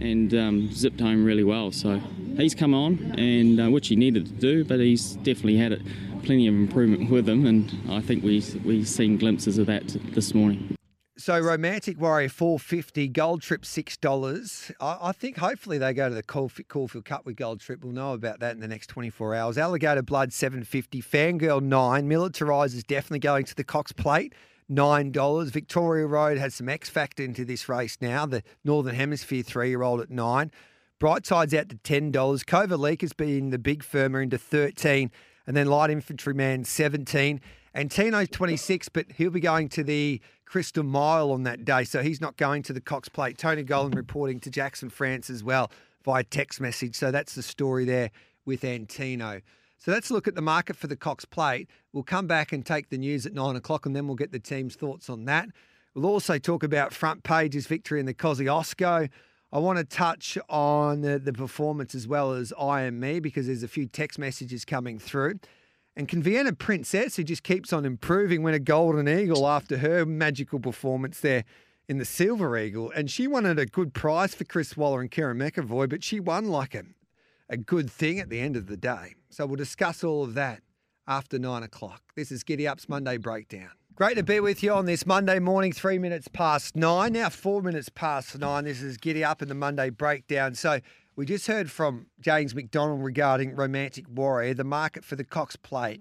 and um, zipped home really well. So he's come on, and uh, which he needed to do, but he's definitely had it, plenty of improvement with him, and I think we we've seen glimpses of that this morning. So Romantic Warrior four fifty, Gold Trip six dollars. I, I, think hopefully they go to the Caulfield, Caulfield Cup with Gold Trip. We'll know about that in the next twenty four hours. Alligator Blood seven fifty, Fangirl nine, Militarize is definitely going to the Cox Plate. Nine dollars. Victoria Road has some X factor into this race now. The Northern Hemisphere three year old at nine. Brightside's out to ten dollars. Kovalica's been the big firmer into thirteen, and then Light Infantryman seventeen. Antino's 26, but he'll be going to the Crystal Mile on that day, so he's not going to the Cox Plate. Tony Gollan reporting to Jackson France as well via text message. So that's the story there with Antino. So let's look at the market for the Cox Plate. We'll come back and take the news at nine o'clock, and then we'll get the team's thoughts on that. We'll also talk about front pages victory in the Kosciuszko. I want to touch on the, the performance as well as I am me because there's a few text messages coming through. And Conviana Princess, who just keeps on improving, win a golden eagle after her magical performance there in the silver eagle. And she at a good prize for Chris Waller and Kerrin McEvoy, but she won like a, a good thing at the end of the day. So we'll discuss all of that after nine o'clock. This is Giddy Up's Monday Breakdown. Great to be with you on this Monday morning, three minutes past nine. Now, four minutes past nine. This is Giddy Up and the Monday Breakdown. So, we just heard from James McDonald regarding Romantic Warrior, the market for the Cox Plate.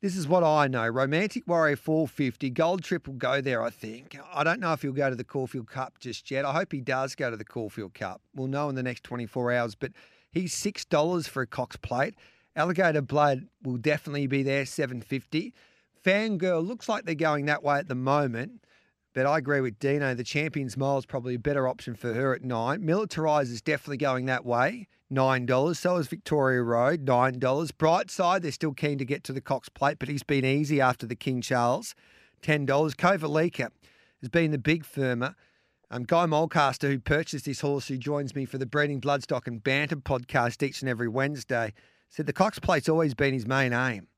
This is what I know. Romantic Warrior 450, Gold Trip will go there, I think. I don't know if he'll go to the Caulfield Cup just yet. I hope he does go to the Caulfield Cup. We'll know in the next 24 hours. But he's $6 for a Cox Plate. Alligator Blood will definitely be there, 750 Fangirl looks like they're going that way at the moment. But I agree with Dino. The Champions Mile is probably a better option for her at nine. Militarize is definitely going that way. Nine dollars. So is Victoria Road. Nine dollars. Brightside, they're still keen to get to the Cox Plate, but he's been easy after the King Charles. Ten dollars. Kovalica has been the big firmer. Um, Guy Mulcaster, who purchased this horse, who joins me for the Breeding Bloodstock and Bantam podcast each and every Wednesday, said the Cox Plate's always been his main aim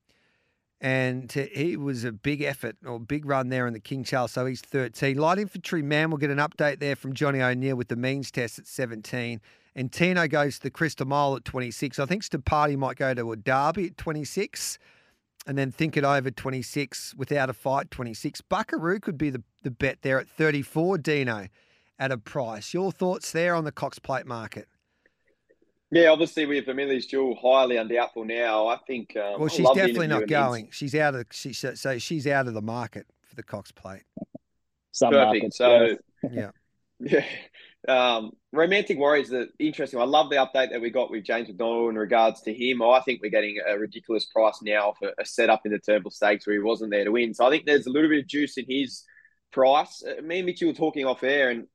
and he was a big effort or big run there in the King Charles. So he's 13. Light infantry man will get an update there from Johnny O'Neill with the means test at 17. Antino goes to the Crystal Mile at 26. I think Stepati might go to a Derby at 26 and then think it over 26 without a fight 26. Buckaroo could be the, the bet there at 34, Dino, at a price. Your thoughts there on the Cox Plate market? Yeah, obviously we with Amelia's Jewel highly undoubtful now. I think. Um, well, she's definitely not going. She's out of. She, so she's out of the market for the Cox Plate. Some Perfect. markets, so yeah, yeah. Um, Romantic Warriors, the interesting. I love the update that we got with James McDonald in regards to him. I think we're getting a ridiculous price now for a setup in the Turnbull Stakes where he wasn't there to win. So I think there's a little bit of juice in his price. Uh, me and Mitchy were talking off air, and the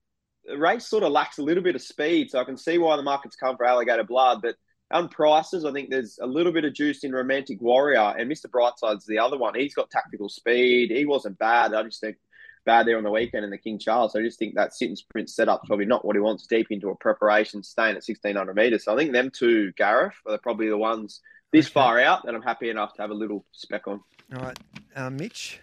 race sort of lacks a little bit of speed, so I can see why the market's come for Alligator Blood. But on prices, I think there's a little bit of juice in Romantic Warrior, and Mr. Brightside's the other one. He's got tactical speed. He wasn't bad. I just think bad there on the weekend in the King Charles. So I just think that sit and sprint setup's probably not what he wants deep into a preparation, staying at 1600 metres. So I think them two, Gareth, are probably the ones this okay. far out that I'm happy enough to have a little spec on. All right. Uh, Mitch?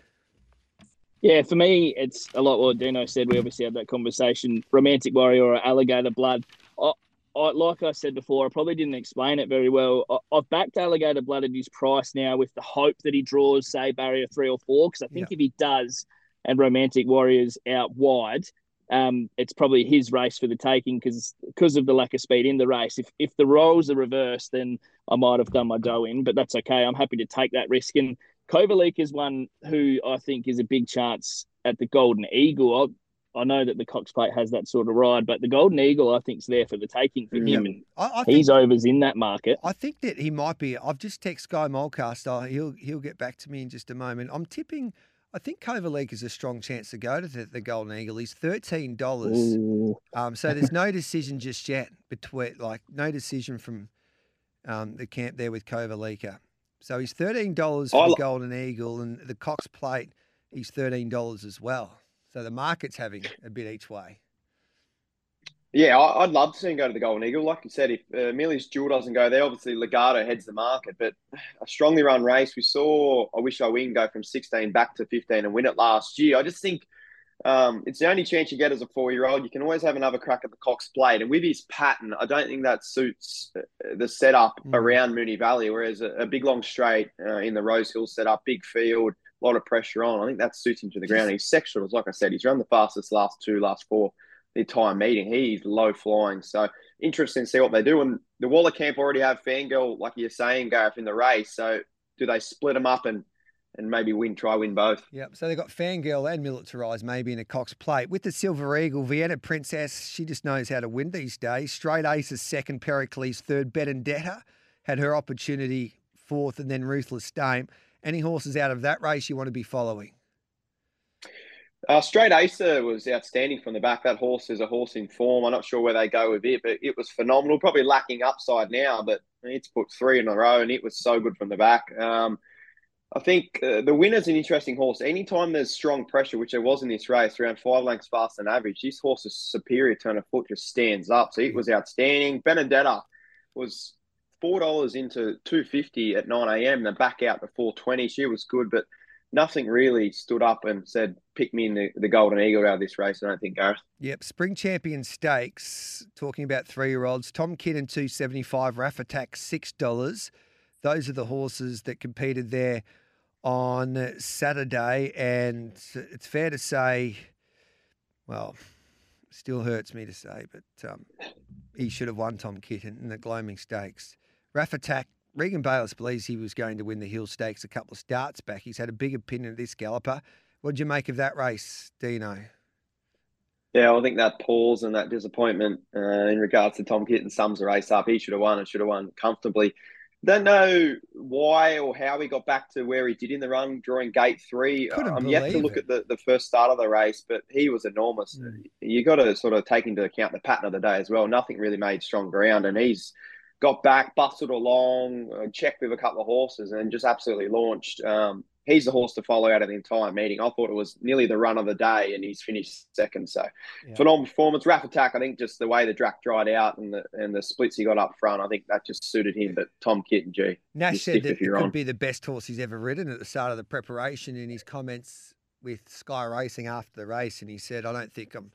Yeah, for me, it's a lot what Dino said. We obviously had that conversation. Romantic Warrior or Alligator Blood. I, I, like I said before, I probably didn't explain it very well. I, have backed Alligator Blood at his price now with the hope that he draws, say, barrier three or four, because I think yeah. if he does and Romantic Warriors out wide, um, it's probably his race for the taking because because of the lack of speed in the race. If if the roles are reversed, then I might have done my dough in, but that's okay. I'm happy to take that risk. And Kovalica is one who I think is a big chance at the Golden Eagle. I, I know that the Cox Plate has that sort of ride, but the Golden Eagle, I think, is there for the taking for him, and I, I he's think, overs in that market. I think that he might be. I've just texted Guy Mulcaster. He'll he'll get back to me in just a moment. I'm tipping. I think Kovalica is a strong chance to go to the, the Golden Eagle. He's thirteen dollars. Um, so there's no decision just yet between like no decision from um, the camp there with Kovalica. So he's thirteen dollars for the Golden Eagle, and the Cox Plate, he's thirteen dollars as well. So the market's having a bit each way. Yeah, I- I'd love to see him go to the Golden Eagle. Like you said, if uh, Millie's Jewel doesn't go there, obviously Legarto heads the market. But a strongly run race, we saw I Wish I Win go from 16 back to 15 and win it last year. I just think um, it's the only chance you get as a four year old. You can always have another crack at the Cox Plate. And with his pattern, I don't think that suits uh, the setup Mm. around Moonee Valley. Whereas a, a big long straight uh, in the Rose Hill setup, big field, a lot of pressure on. I think that suits him to the ground. He's sexual, as like I said. He's run the fastest last two, last four the entire meeting. He's low flying. So interesting to see what they do. And the Waller camp already have Fangirl, like you're saying, Gareth, in the race. So do they split them up and and maybe win, try win both? Yep. So they've got Fangirl and Militarize maybe in a Cox plate. With the Silver Eagle, Vienna Princess, she just knows how to win these days. Straight Aces second, Pericles third, Benedetta had her opportunity fourth, and then Ruthless Dame. Any horses out of that race you want to be following? Uh, Straight Acer was outstanding from the back. That horse is a horse in form. I'm not sure where they go with it, but it was phenomenal. Probably lacking upside now, but it's put three in a row, and it was so good from the back. Um, I think uh, the winner's an interesting horse. Anytime there's strong pressure, which there was in this race, around five lengths faster than average, this horse's superior turn of foot just stands up. So it was outstanding. Benedetta was four dollars into two fifty at nine a.m. Then back out to four twenty. She was good, but nothing really stood up and said, "Pick me in the, the Golden Eagle out of this race." I don't think, Gareth. Yep, Spring Champion Stakes, talking about three year olds. Tom Kitten, two seventy five, Raff Attack, six dollars. Those are the horses that competed there on Saturday. And it's fair to say, well, still hurts me to say, but um, he should have won Tom Kitten in the Gloaming Stakes. Raff Attack, Regan Bayliss believes he was going to win the Hill Stakes a couple of starts back. He's had a big opinion of this galloper. What did you make of that race, Dino? Yeah, I think that pause and that disappointment uh, in regards to Tom Kitten sums the race up. He should have won and should have won comfortably. Don't know why or how he got back to where he did in the run during gate three. Couldn't I'm yet to look it. at the, the first start of the race, but he was enormous. You got to sort of take into account the pattern of the day as well. Nothing really made strong ground, and he's got back, bustled along, uh, checked with a couple of horses, and just absolutely launched. Um, he's the horse to follow out of the entire meeting. I thought it was nearly the run of the day, and he's finished second. So phenomenal performance. Raff Attack, I think, just the way the track dried out and the and the splits he got up front, I think that just suited him. But Tom Kitten, G, Nash said that it could on. be the best horse he's ever ridden at the start of the preparation in his comments with Sky Racing after the race, and he said, "I don't think I'm,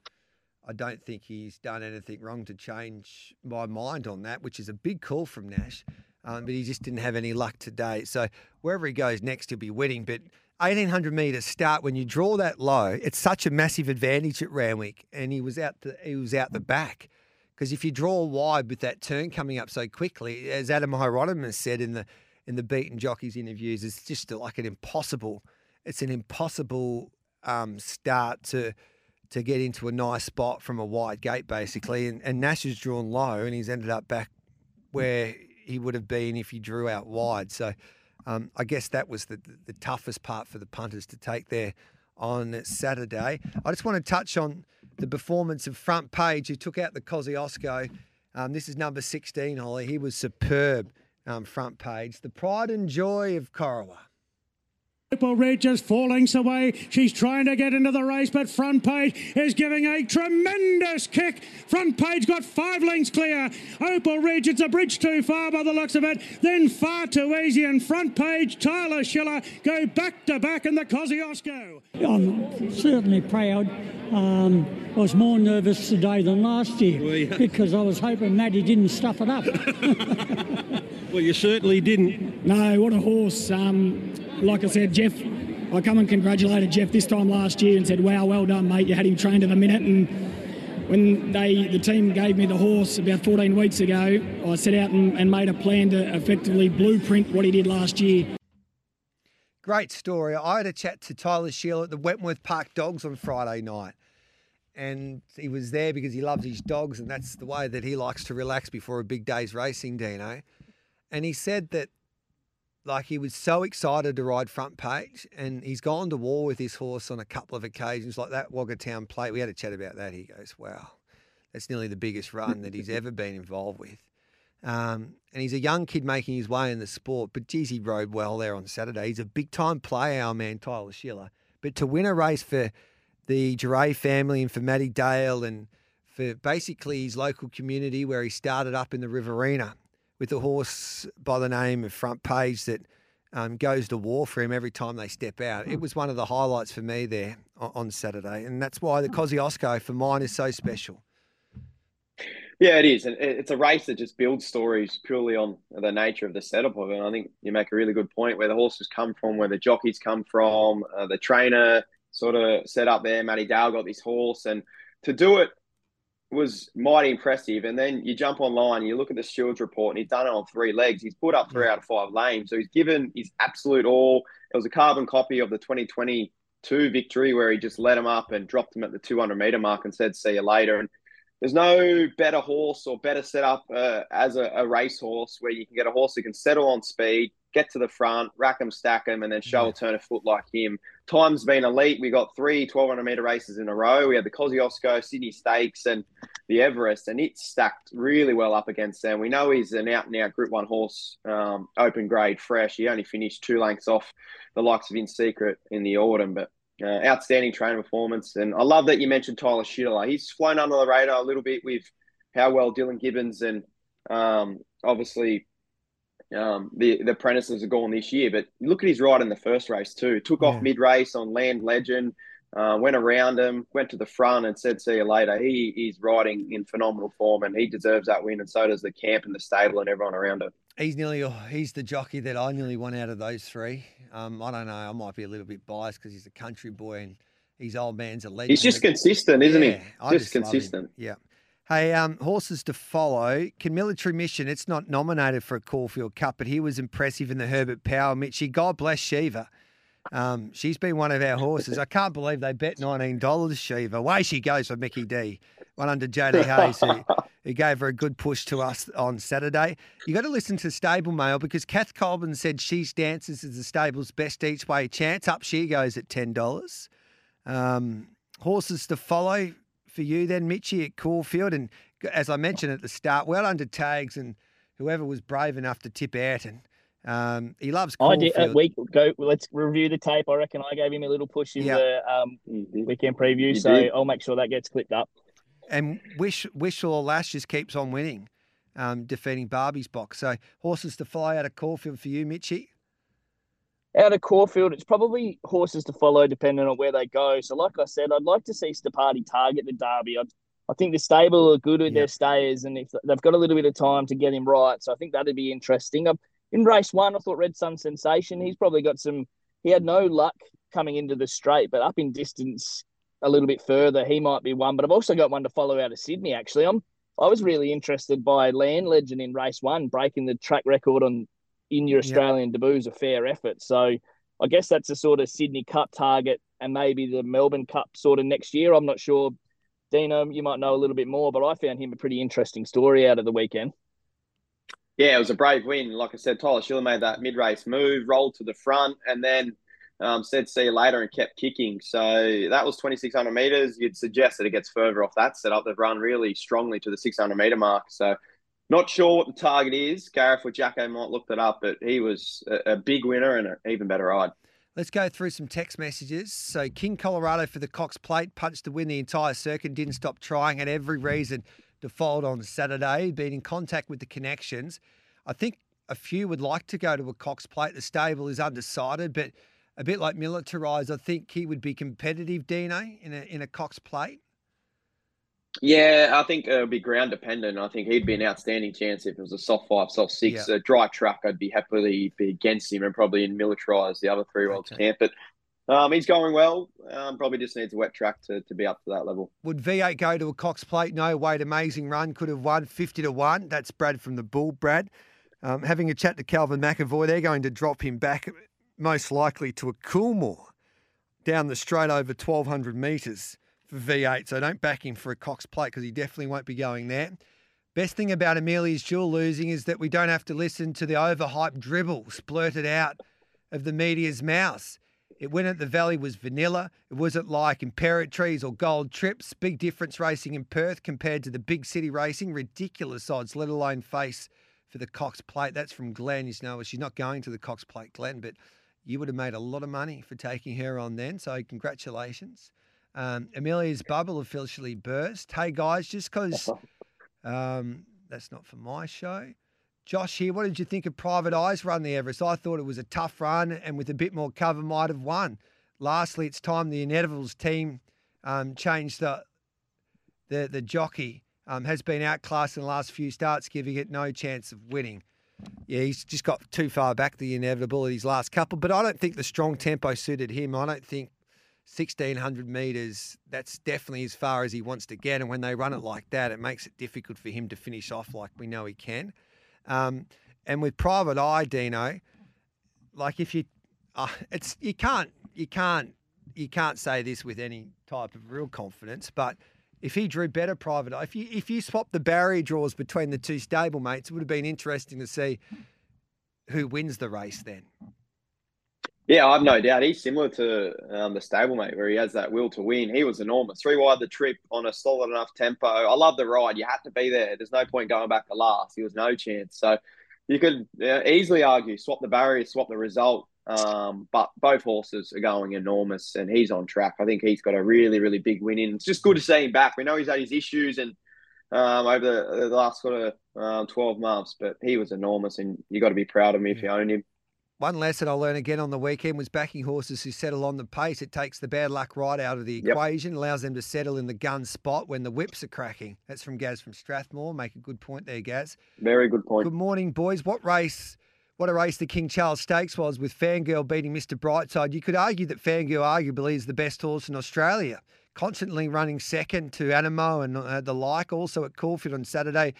I don't think he's done anything wrong to change my mind on that," which is a big call from Nash. Um, but he just didn't have any luck today. So wherever he goes next, he'll be winning. But 1800 metres start when you draw that low, it's such a massive advantage at Randwick, and he was out the he was out the back. Because if you draw wide with that turn coming up so quickly, as Adam Hyeronimus said in the in the beaten jockeys interviews, it's just like an impossible. It's an impossible um, start to to get into a nice spot from a wide gate, basically. And, and Nash has drawn low, and he's ended up back where he would have been if he drew out wide. So um, I guess that was the, the toughest part for the punters to take there on Saturday. I just want to touch on the performance of front page who took out the Kosciuszko. Um, this is number 16, Holly. He was superb um, front page. The pride and joy of Corowa. Opal Red just four lengths away. She's trying to get into the race, but Front Page is giving a tremendous kick. Front Page got five lengths clear. Opal Ridge, it's a bridge too far by the looks of it. Then far too easy, and Front Page, Tyler Schiller go back to back in the Kosciuszko. I'm certainly proud. Um, I was more nervous today than last year because I was hoping Matty didn't stuff it up. Well, you certainly didn't. No, what a horse. Um, like I said, Jeff, I come and congratulated Jeff this time last year and said, wow, well done, mate. You had him trained to the minute. And when they the team gave me the horse about 14 weeks ago, I set out and, and made a plan to effectively blueprint what he did last year. Great story. I had a chat to Tyler Schiller at the Wentworth Park Dogs on Friday night. And he was there because he loves his dogs, and that's the way that he likes to relax before a big day's racing, Dino. And he said that, like, he was so excited to ride front page, and he's gone to war with his horse on a couple of occasions, like that Wagga Town plate. We had a chat about that. He goes, Wow, that's nearly the biggest run that he's ever been involved with. Um, and he's a young kid making his way in the sport, but geez, he rode well there on Saturday. He's a big time player, our man Tyler Schiller. But to win a race for the Duray family and for Matty Dale and for basically his local community where he started up in the Riverina with a horse by the name of Front Page that um, goes to war for him every time they step out. It was one of the highlights for me there on, on Saturday, and that's why the Kosciuszko for mine is so special. Yeah, it is, and it's a race that just builds stories purely on the nature of the setup of it. And I think you make a really good point where the horses come from, where the jockeys come from, uh, the trainer sort of set up there. Matty Dale got this horse, and to do it was mighty impressive. And then you jump online, you look at the stewards report, and he's done it on three legs. He's put up three out of five lanes, so he's given his absolute all. It was a carbon copy of the 2022 victory where he just let him up and dropped him at the 200 meter mark and said, "See you later." And there's no better horse or better setup uh, as a, a racehorse where you can get a horse that can settle on speed, get to the front, rack them, stack them, and then show a turn of foot like him. Time's been elite. We got three 1200 meter races in a row. We had the Kosciuszko, Sydney Stakes, and the Everest, and it's stacked really well up against them. We know he's an out and out Group One horse, um, open grade, fresh. He only finished two lengths off the likes of In Secret in the autumn, but uh, outstanding trainer performance. And I love that you mentioned Tyler Schiller. He's flown under the radar a little bit with how well Dylan Gibbons and um, obviously um, the, the apprentices have gone this year. But look at his ride in the first race too. Took off mid race on Land Legend. Uh, went around him, went to the front, and said, "See you later." He is riding in phenomenal form, and he deserves that win, and so does the camp and the stable and everyone around it. He's nearly he's the jockey that I nearly won out of those three. Um, I don't know. I might be a little bit biased because he's a country boy and his old man's a legend. He's just consistent, isn't yeah, he? Just, just consistent. Yeah. Hey, um, horses to follow. Can Military Mission? It's not nominated for a Caulfield Cup, but he was impressive in the Herbert Power Mitchie. God bless Shiva. Um, she's been one of our horses. I can't believe they bet nineteen dollars. Shiva, away she goes for Mickey D. One under JD Hayes, who, who, gave her a good push to us on Saturday. You got to listen to Stable Mail because Kath Colburn said she's dances as the stable's best each way chance. Up she goes at ten dollars. Um, horses to follow for you then, Mitchy at Caulfield, and as I mentioned at the start, well under tags and whoever was brave enough to tip out and um, he loves. Caulfield. I did. Uh, week go. Let's review the tape. I reckon I gave him a little push in yep. the um, weekend preview, you so did. I'll make sure that gets clipped up. And Wish Wishful Lash just keeps on winning, um, defeating Barbie's box. So horses to fly out of Caulfield for you, Mitchy. Out of Caulfield, it's probably horses to follow depending on where they go. So, like I said, I'd like to see Stapati target the Derby. I'd, I think the stable are good with their stayers, and if they've got a little bit of time to get him right, so I think that'd be interesting. I'm, in race one, I thought Red Sun Sensation. He's probably got some. He had no luck coming into the straight, but up in distance a little bit further, he might be one. But I've also got one to follow out of Sydney. Actually, I'm. I was really interested by Land Legend in race one, breaking the track record on in your Australian yep. debuts, a fair effort. So I guess that's a sort of Sydney Cup target, and maybe the Melbourne Cup sort of next year. I'm not sure. Dino, you might know a little bit more, but I found him a pretty interesting story out of the weekend. Yeah, it was a brave win. Like I said, Tyler Schiller made that mid race move, rolled to the front, and then um, said see you later and kept kicking. So that was 2,600 metres. You'd suggest that it gets further off that setup. They've run really strongly to the 600 metre mark. So not sure what the target is. Gareth or Jacko might look that up, but he was a, a big winner and an even better ride. Let's go through some text messages. So King Colorado for the Cox Plate punched to win the entire circuit, didn't stop trying, had every reason to fold on Saturday, been in contact with the connections. I think a few would like to go to a Cox Plate. The stable is undecided, but a bit like militarized, I think he would be competitive, Dino, in a in a Cox Plate. Yeah, I think it would be ground dependent. I think he'd be an outstanding chance if it was a soft five, soft six, yeah. a dry truck. I'd be happily be against him and probably in militarized the other three year olds okay. camp. But um, he's going well. Um, probably just needs a wet track to, to be up to that level. Would V8 go to a Cox Plate? No, wait, amazing run. Could have won 50 to 1. That's Brad from the Bull. Brad, um, having a chat to Calvin McAvoy, they're going to drop him back most likely to a Coolmore down the straight over 1,200 metres for V8. So don't back him for a Cox Plate because he definitely won't be going there. Best thing about Amelia's Jewel losing is that we don't have to listen to the overhyped dribble splurted out of the media's mouth. It went at the Valley was vanilla. It wasn't like Imperatriz or Gold Trips. Big difference racing in Perth compared to the big city racing. Ridiculous odds, let alone face for the Cox Plate. That's from Glenn. You know, she's not going to the Cox Plate, Glenn, but you would have made a lot of money for taking her on then. So congratulations. Um, Amelia's bubble officially burst. Hey guys, just because um, that's not for my show. Josh here, what did you think of Private Eyes run the Everest? I thought it was a tough run and with a bit more cover might have won. Lastly, it's time the Inevitables team um, changed the the the jockey. Um, has been outclassed in the last few starts, giving it no chance of winning. Yeah, he's just got too far back the his last couple, but I don't think the strong tempo suited him. I don't think 1600 metres, that's definitely as far as he wants to get. And when they run it like that, it makes it difficult for him to finish off like we know he can. Um, and with Private Eye, Dino, like if you, uh, it's you can't you can't you can't say this with any type of real confidence, but if he drew better private eye, if you if you swap the barrier draws between the two stablemates, it would have been interesting to see who wins the race then. Yeah, I've no doubt. He's similar to um, the stablemate where he has that will to win. He was enormous. Three wide the trip on a solid enough tempo. I love the ride. You had to be there. There's no point going back to last. He was no chance. So you could uh, easily argue swap the barrier, swap the result. Um, but both horses are going enormous, and he's on track. I think he's got a really, really big win in. It's just good to see him back. We know he's had his issues and um, over the, the, last sort of uh, twelve months, but he was enormous, and you got to be proud of him if you own him. One lesson I learned again on the weekend was backing horses who settle on the pace. It takes the bad luck right out of the yep. equation, allows them to settle in the gun spot when the whips are cracking. That's from Gaz from Strathmore. Make a good point there, Gaz. Very good point. Good morning, boys. What race what a race the King Charles Stakes was with Fangirl beating Mr. Brightside. You could argue that Fangirl arguably is the best horse in Australia, constantly running second to Anamoe and uh, the like. Also at Caulfield on Saturday,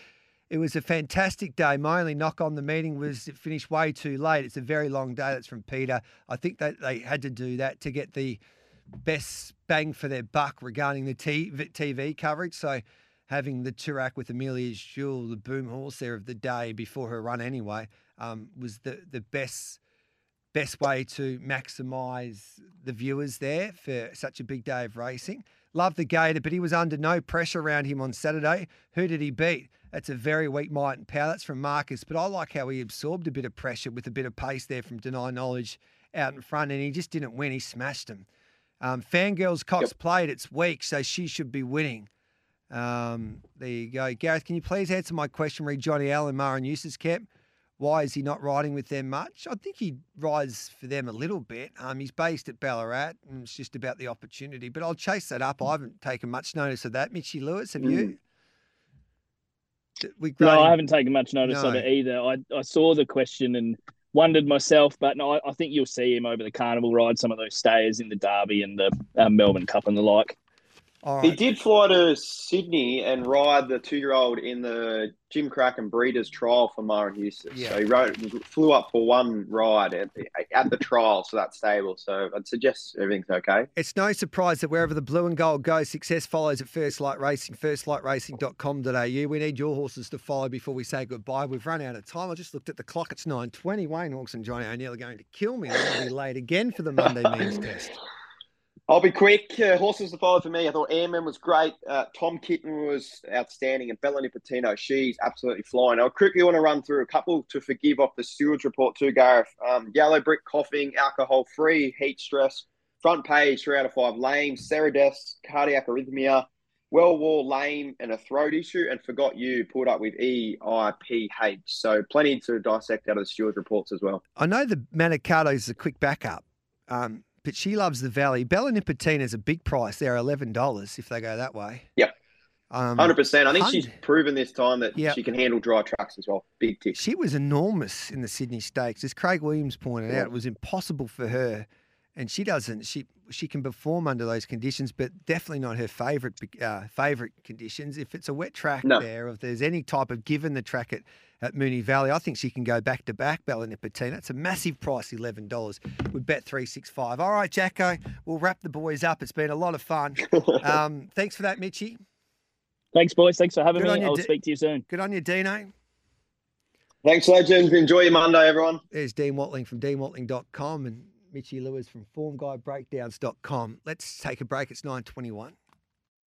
it was a fantastic day. My only knock on the meeting was it finished way too late. It's a very long day. That's from Peter. I think that they had to do that to get the best bang for their buck regarding the TV coverage. So having the Toorak with Amelia's Jewel, the boom horse there of the day before her run anyway, um, was the the best best way to maximise the viewers there for such a big day of racing. Love the Gator, but he was under no pressure around him on Saturday. Who did he beat? That's a very weak might and power. That's from Marcus, but I like how he absorbed a bit of pressure with a bit of pace there from Deny Knowledge out in front, and he just didn't win. He smashed him. Um, Fangirl's Cox yep. played. It's weak, so she should be winning. Um, there you go. Gareth, can you please answer my question? Read Johnny Allen, Maher and Eustace kept. Why is he not riding with them much? I think he rides for them a little bit. Um, he's based at Ballarat, and it's just about the opportunity. But I'll chase that up. I haven't taken much notice of that. Mitchy Lewis, have you? Mm. No, I haven't taken much notice no. of it either. I, I saw the question and wondered myself, but no, I, I, think you'll see him over the carnival ride some of those stayers in the Derby and the um, Melbourne Cup and the like. He did fly to Sydney and ride the two-year-old in the Jim Kraken Breeders' trial for Maher Eustace. Yeah. So he rode, flew up for one ride at the, at the trial for that stable. So I'd suggest everything's okay. It's no surprise that wherever the blue and gold goes, success follows at First Light Racing, firstlightracing.com.au. We need your horses to follow before we say goodbye. We've run out of time. I just looked at the clock. It's 9.20. Wayne Hawkes and Johnny O'Neill are going to kill me. They're going to be late again for the Monday means test. I'll be quick. Uh, horses to follow for me. I thought Airman was great. Uh, Tom Kitten was outstanding. And Bella Nipotina, she's absolutely flying. I quickly want to run through a couple to forgive off the stewards report too, Gareth. Um, yellow brick coughing, alcohol free, heat stress. Front page, three out of five lame. Deaths, cardiac arrhythmia. Well wore lame and a throat issue. And forgot you pulled up with EIPH. So plenty to dissect out of the stewards reports as well. I know the Manikato is a quick backup. Um, but she loves the Valley. Bella Nipotina is a big price. They're eleven dollars if they go that way. Yep. Um, Hundred um, percent. I think she's proven this time that yep. she can handle dry trucks as well. Big tick. She was enormous in the Sydney Stakes, as Craig Williams pointed yeah. out. It was impossible for her, and she doesn't. She she can perform under those conditions, but definitely not her favourite uh, favourite conditions. If it's a wet track no. there, if there's any type of given the track at at Moonee Valley. I think she can go back to back, Bella Nipotina. That's a massive price, $11. We bet 365. All right, Jacko, we'll wrap the boys up. It's been a lot of fun. Um, thanks for that, Mitchy. Thanks, boys. Thanks for having Good me. I'll D- speak to you soon. Good on you, Dino. Thanks, legends. Enjoy your Monday, everyone. There's Dean Watling from deanwatling.com and Mitchy Lewis from formguidebreakdowns.com. Let's take a break. It's 921.